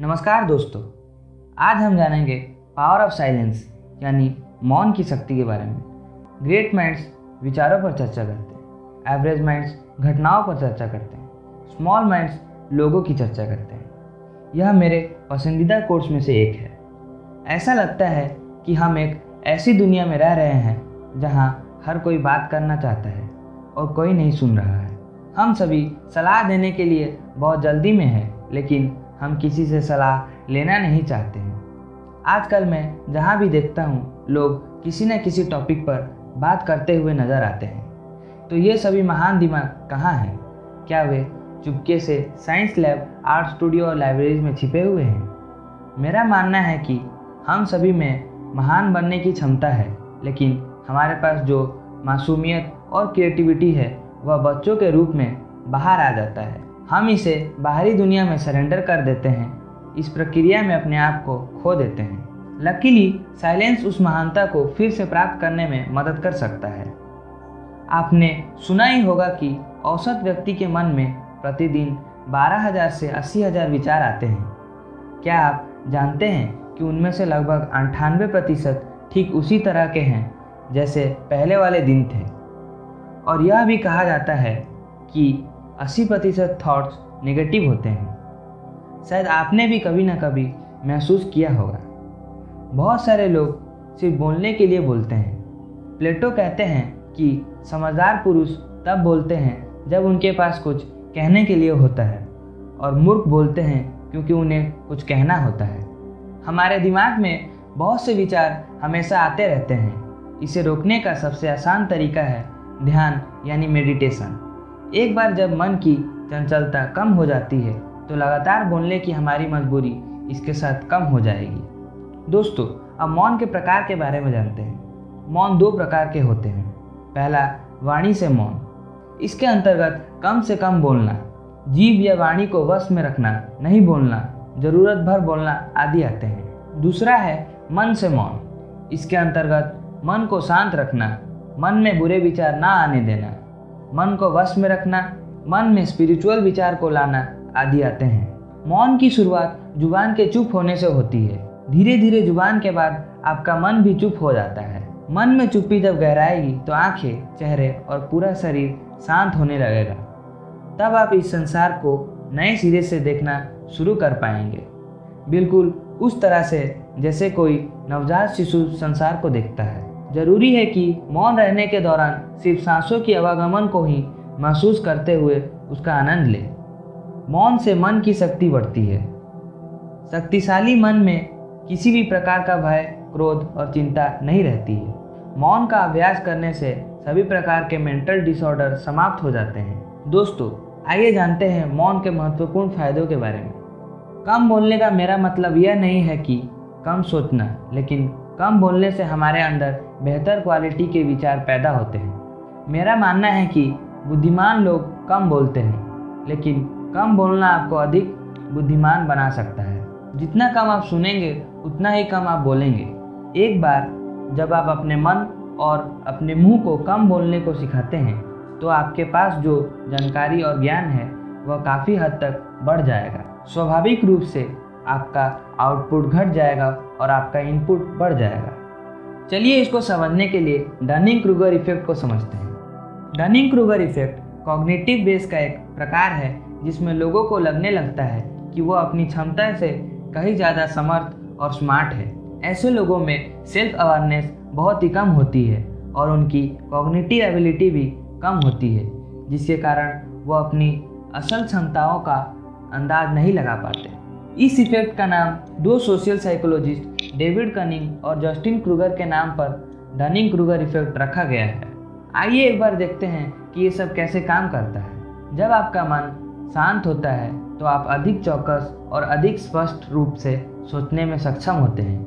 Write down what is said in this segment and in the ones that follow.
नमस्कार दोस्तों, आज हम जानेंगे पावर ऑफ़ साइलेंस यानी मौन की शक्ति के बारे में। ग्रेट माइंड्स विचारों पर चर्चा करते हैं एवरेज माइंड्स घटनाओं पर चर्चा करते हैं स्मॉल माइंड्स लोगों की चर्चा करते हैं। यह मेरे पसंदीदा कोर्स में से एक है। ऐसा लगता है कि हम एक ऐसी दुनिया में रह रहे हैं, जहाँ हर कोई बात करना चाहता है और कोई नहीं सुन रहा है। हम सभी सलाह देने के लिए बहुत जल्दी में हैं, लेकिन हम किसी से सलाह लेना नहीं चाहते हैं। आजकल मैं जहाँ भी देखता हूँ, लोग किसी न किसी टॉपिक पर बात करते हुए नज़र आते हैं। तो ये सभी महान दिमाग कहाँ हैं? क्या वे चुपके से साइंस लैब आर्ट स्टूडियो और लाइब्रेरीज में छिपे हुए हैं? मेरा मानना है कि हम सभी में महान बनने की क्षमता है, लेकिन हमारे पास जो मासूमियत और क्रिएटिविटी है, वह बच्चों के रूप में बाहर आ जाता है। हम इसे बाहरी दुनिया में सरेंडर कर देते हैं। इस प्रक्रिया में अपने आप को खो देते हैं। लकीली साइलेंस उस महानता को फिर से प्राप्त करने में मदद कर सकता है। आपने सुना ही होगा कि औसत व्यक्ति के मन में प्रतिदिन 12,000 से 80,000 विचार आते हैं। क्या आप जानते हैं कि उनमें से लगभग अंठानवे प्रतिशत ठीक उसी तरह के हैं जैसे पहले वाले दिन थे? और यह भी कहा जाता है कि 80 प्रतिशत थाट्स नेगेटिव होते हैं। शायद आपने भी कभी ना कभी महसूस किया होगा। बहुत सारे लोग सिर्फ़ बोलने के लिए बोलते हैं। प्लेटो कहते हैं कि समझदार पुरुष तब बोलते हैं जब उनके पास कुछ कहने के लिए होता है और मूर्ख बोलते हैं क्योंकि उन्हें कुछ कहना होता है। हमारे दिमाग में बहुत से विचार हमेशा आते रहते हैं। इसे रोकने का सबसे आसान तरीका है ध्यान यानी मेडिटेशन एक बार जब मन की चंचलता कम हो जाती है तो लगातार बोलने की हमारी मजबूरी इसके साथ कम हो जाएगी। दोस्तों, अब मौन के प्रकार के बारे में जानते हैं। मौन दो प्रकार के होते हैं। पहला, वाणी से मौन। इसके अंतर्गत कम से कम बोलना, जीव या वाणी को वश में रखना, नहीं बोलना, ज़रूरत भर बोलना आदि आते हैं। दूसरा है, मन से मौन। इसके अंतर्गत मन को शांत रखना, मन में बुरे विचार ना आने देना। मन को वश में रखना, मन में स्पिरिचुअल विचार को लाना आदि आते हैं। मौन की शुरुआत ज़ुबान के चुप होने से होती है। धीरे धीरे ज़ुबान के बाद आपका मन भी चुप हो जाता है। मन में चुप्पी जब गहराएगी तो आँखें, चेहरे और पूरा शरीर शांत होने लगेगा। तब आप इस संसार को नए सिरे से देखना शुरू कर पाएँगे। बिल्कुल उस तरह से जैसे कोई नवजात शिशु संसार को देखता है। ज़रूरी है कि मौन रहने के दौरान सिर्फ़ सांसों की आवागमन को ही महसूस करते हुए उसका आनंद ले। मौन से मन की शक्ति बढ़ती है। शक्तिशाली मन में किसी भी प्रकार का भय, क्रोध और चिंता नहीं रहती है। मौन का अभ्यास करने से सभी प्रकार के मेंटल डिसऑर्डर समाप्त हो जाते हैं। दोस्तों, आइए जानते हैं मौन के महत्वपूर्ण फायदों के बारे में। कम बोलने का मेरा मतलब यह नहीं है कि कम सोचना, लेकिन कम बोलने से हमारे अंदर बेहतर क्वालिटी के विचार पैदा होते हैं। मेरा मानना है कि बुद्धिमान लोग कम बोलते हैं, लेकिन कम बोलना आपको अधिक बुद्धिमान बना सकता है। जितना कम आप सुनेंगे, उतना ही कम आप बोलेंगे। एक बार जब आप अपने मन और अपने मुँह को कम बोलने को सिखाते हैं तो आपके पास जो जानकारी और ज्ञान है, वह काफ़ी हद तक बढ़ जाएगा। स्वाभाविक रूप से आपका आउटपुट घट जाएगा और आपका इनपुट बढ़ जाएगा। चलिए इसको समझने के लिए डनिंग क्रूगर इफ़ेक्ट को समझते हैं। Dunning Kruger effect cognitive bias का एक प्रकार है, जिसमें लोगों को लगने लगता है कि वो अपनी क्षमता से कहीं ज़्यादा समर्थ और स्मार्ट है। ऐसे लोगों में सेल्फ अवेयरनेस बहुत ही कम होती है और उनकी कॉग्निटिव एबिलिटी भी कम होती है, जिसके कारण वो अपनी असल क्षमताओं का अंदाज नहीं लगा पाते। इस इफ़ेक्ट का नाम दो सोशल साइकोलॉजिस्ट डेविड कनिंग और जस्टिन क्रूगर के नाम पर डनिंग क्रूगर इफ़ेक्ट रखा गया है। आइए एक बार देखते हैं कि ये सब कैसे काम करता है। जब आपका मन शांत होता है तो आप अधिक चौकस और अधिक स्पष्ट रूप से सोचने में सक्षम होते हैं,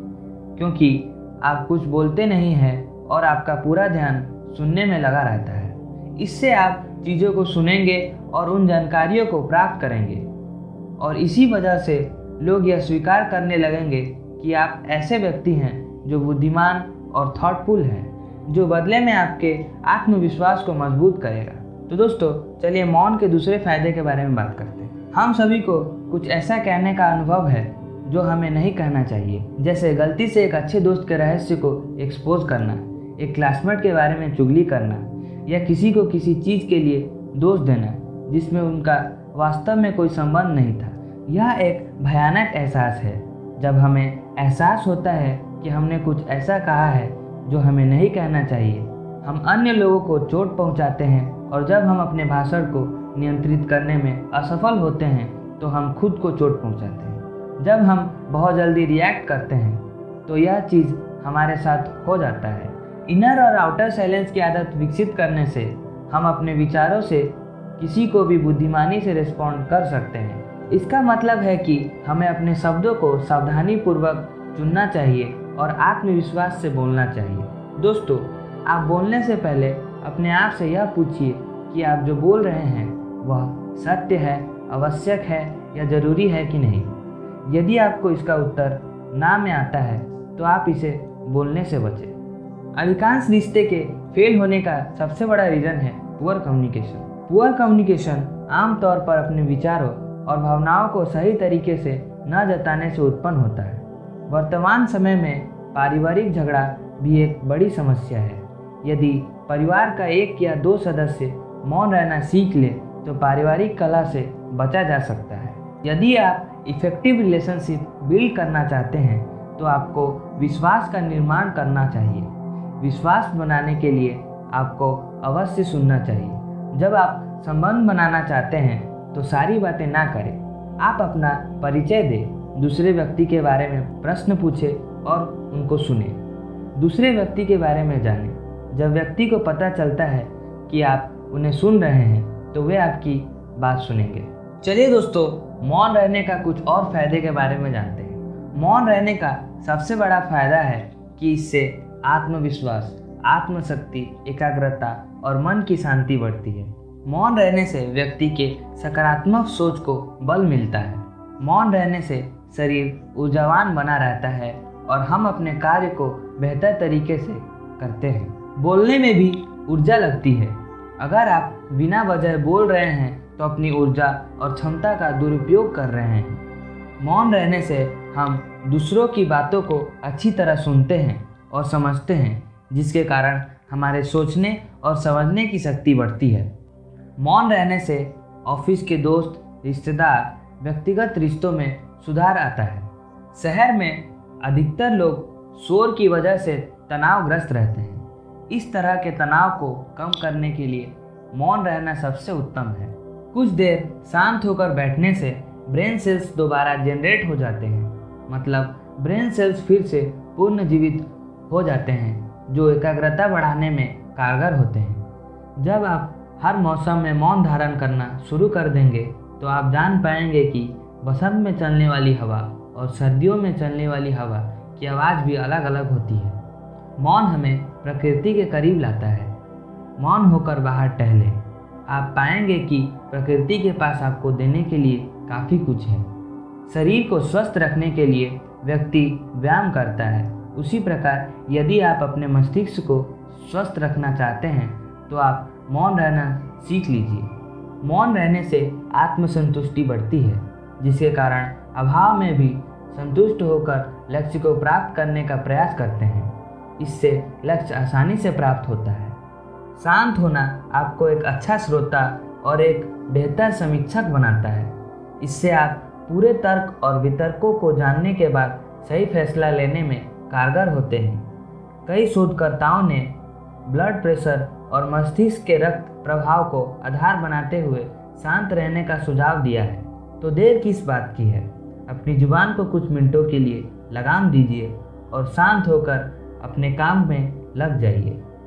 क्योंकि आप कुछ बोलते नहीं हैं और आपका पूरा ध्यान सुनने में लगा रहता है। इससे आप चीज़ों को सुनेंगे और उन जानकारियों को प्राप्त करेंगे। और इसी वजह से लोग यह स्वीकार करने लगेंगे कि आप ऐसे व्यक्ति हैं जो बुद्धिमान और थॉटफुल हैं, जो बदले में आपके आत्मविश्वास को मज़बूत करेगा। तो दोस्तों, चलिए मौन के दूसरे फ़ायदे के बारे में बात करते हैं। हम सभी को कुछ ऐसा कहने का अनुभव है जो हमें नहीं कहना चाहिए। जैसे गलती से एक अच्छे दोस्त के रहस्य को एक्सपोज करना, एक क्लासमेट के बारे में चुगली करना, या किसी को किसी चीज़ के लिए दोष देना, जिसमें उनका वास्तव में कोई संबंध नहीं था। यह एक भयानक एहसास है। जब हमें एहसास होता है कि हमने कुछ ऐसा कहा है जो हमें नहीं कहना चाहिए, हम अन्य लोगों को चोट पहुंचाते हैं और जब हम अपने भाषण को नियंत्रित करने में असफल होते हैं तो हम खुद को चोट पहुंचाते हैं। जब हम बहुत जल्दी रिएक्ट करते हैं तो यह चीज़ हमारे साथ हो जाता है। इनर और आउटर साइलेंस की आदत विकसित करने से हम अपने विचारों से किसी को भी बुद्धिमानी से रिस्पॉन्ड कर सकते हैं। इसका मतलब है कि हमें अपने शब्दों को सावधानी पूर्वक चुनना चाहिए और आत्मविश्वास से बोलना चाहिए। दोस्तों, आप बोलने से पहले अपने आप से यह पूछिए कि आप जो बोल रहे हैं, वह सत्य है, आवश्यक है या ज़रूरी है कि नहीं। यदि आपको इसका उत्तर ना में आता है तो आप इसे बोलने से बचें। अधिकांश रिश्ते के फेल होने का सबसे बड़ा रीज़न है पुअर कम्युनिकेशन। पुअर कम्युनिकेशन आमतौर पर अपने विचारों और भावनाओं को सही तरीके से न जताने से उत्पन्न होता है। वर्तमान समय में पारिवारिक झगड़ा भी एक बड़ी समस्या है। यदि परिवार का एक या दो सदस्य मौन रहना सीख ले तो पारिवारिक कला से बचा जा सकता है। यदि आप इफ़ेक्टिव रिलेशनशिप बिल्ड करना चाहते हैं तो आपको विश्वास का निर्माण करना चाहिए। विश्वास बनाने के लिए आपको अवश्य सुनना चाहिए। जब आप संबंध बनाना चाहते हैं तो सारी बातें ना करें। आप अपना परिचय दें, दूसरे व्यक्ति के बारे में प्रश्न पूछें और उनको सुने। दूसरे व्यक्ति के बारे में जानें। जब व्यक्ति को पता चलता है कि आप उन्हें सुन रहे हैं तो वे आपकी बात सुनेंगे। चलिए दोस्तों, मौन रहने का कुछ और फ़ायदे के बारे में जानते हैं। मौन रहने का सबसे बड़ा फ़ायदा है कि इससे आत्मविश्वास, आत्मशक्ति, एकाग्रता और मन की शांति बढ़ती है। मौन रहने से व्यक्ति के सकारात्मक सोच को बल मिलता है। मौन रहने से शरीर ऊर्जावान बना रहता है और हम अपने कार्य को बेहतर तरीके से करते हैं। बोलने में भी ऊर्जा लगती है। अगर आप बिना वजह बोल रहे हैं तो अपनी ऊर्जा और क्षमता का दुरुपयोग कर रहे हैं। मौन रहने से हम दूसरों की बातों को अच्छी तरह सुनते हैं और समझते हैं, जिसके कारण हमारे सोचने और समझने की शक्ति बढ़ती है। मौन रहने से ऑफ़िस के दोस्त, रिश्तेदार, व्यक्तिगत रिश्तों में सुधार आता है। शहर में अधिकतर लोग शोर की वजह से तनावग्रस्त रहते हैं। इस तरह के तनाव को कम करने के लिए मौन रहना सबसे उत्तम है। कुछ देर शांत होकर बैठने से ब्रेन सेल्स दोबारा जनरेट हो जाते हैं। मतलब ब्रेन सेल्स फिर से पूर्ण जीवित हो जाते हैं, जो एकाग्रता बढ़ाने में कारगर होते हैं। जब आप हर मौसम में मौन धारण करना शुरू कर देंगे तो आप जान पाएँगे कि बसंत में चलने वाली हवा और सर्दियों में चलने वाली हवा की आवाज़ भी अलग अलग होती है। मौन हमें प्रकृति के करीब लाता है। मौन होकर बाहर टहले। आप पाएँगे कि प्रकृति के पास आपको देने के लिए काफ़ी कुछ है। शरीर को स्वस्थ रखने के लिए व्यक्ति व्यायाम करता है। उसी प्रकार यदि आप अपने मस्तिष्क को स्वस्थ रखना चाहते हैं तो आप मौन रहना सीख लीजिए। मौन रहने से आत्मसंतुष्टि बढ़ती है, जिसके कारण अभाव में भी संतुष्ट होकर लक्ष्य को प्राप्त करने का प्रयास करते हैं। इससे लक्ष्य आसानी से प्राप्त होता है। शांत होना आपको एक अच्छा श्रोता और एक बेहतर समीक्षक बनाता है। इससे आप पूरे तर्क और वितर्कों को जानने के बाद सही फैसला लेने में कारगर होते हैं। कई शोधकर्ताओं ने ब्लड प्रेशर और मस्तिष्क के रक्त प्रभाव को आधार बनाते हुए शांत रहने का सुझाव दिया है। तो देर किस बात की है? अपनी ज़ुबान को कुछ मिनटों के लिए लगाम दीजिए और शांत होकर अपने काम में लग जाइए।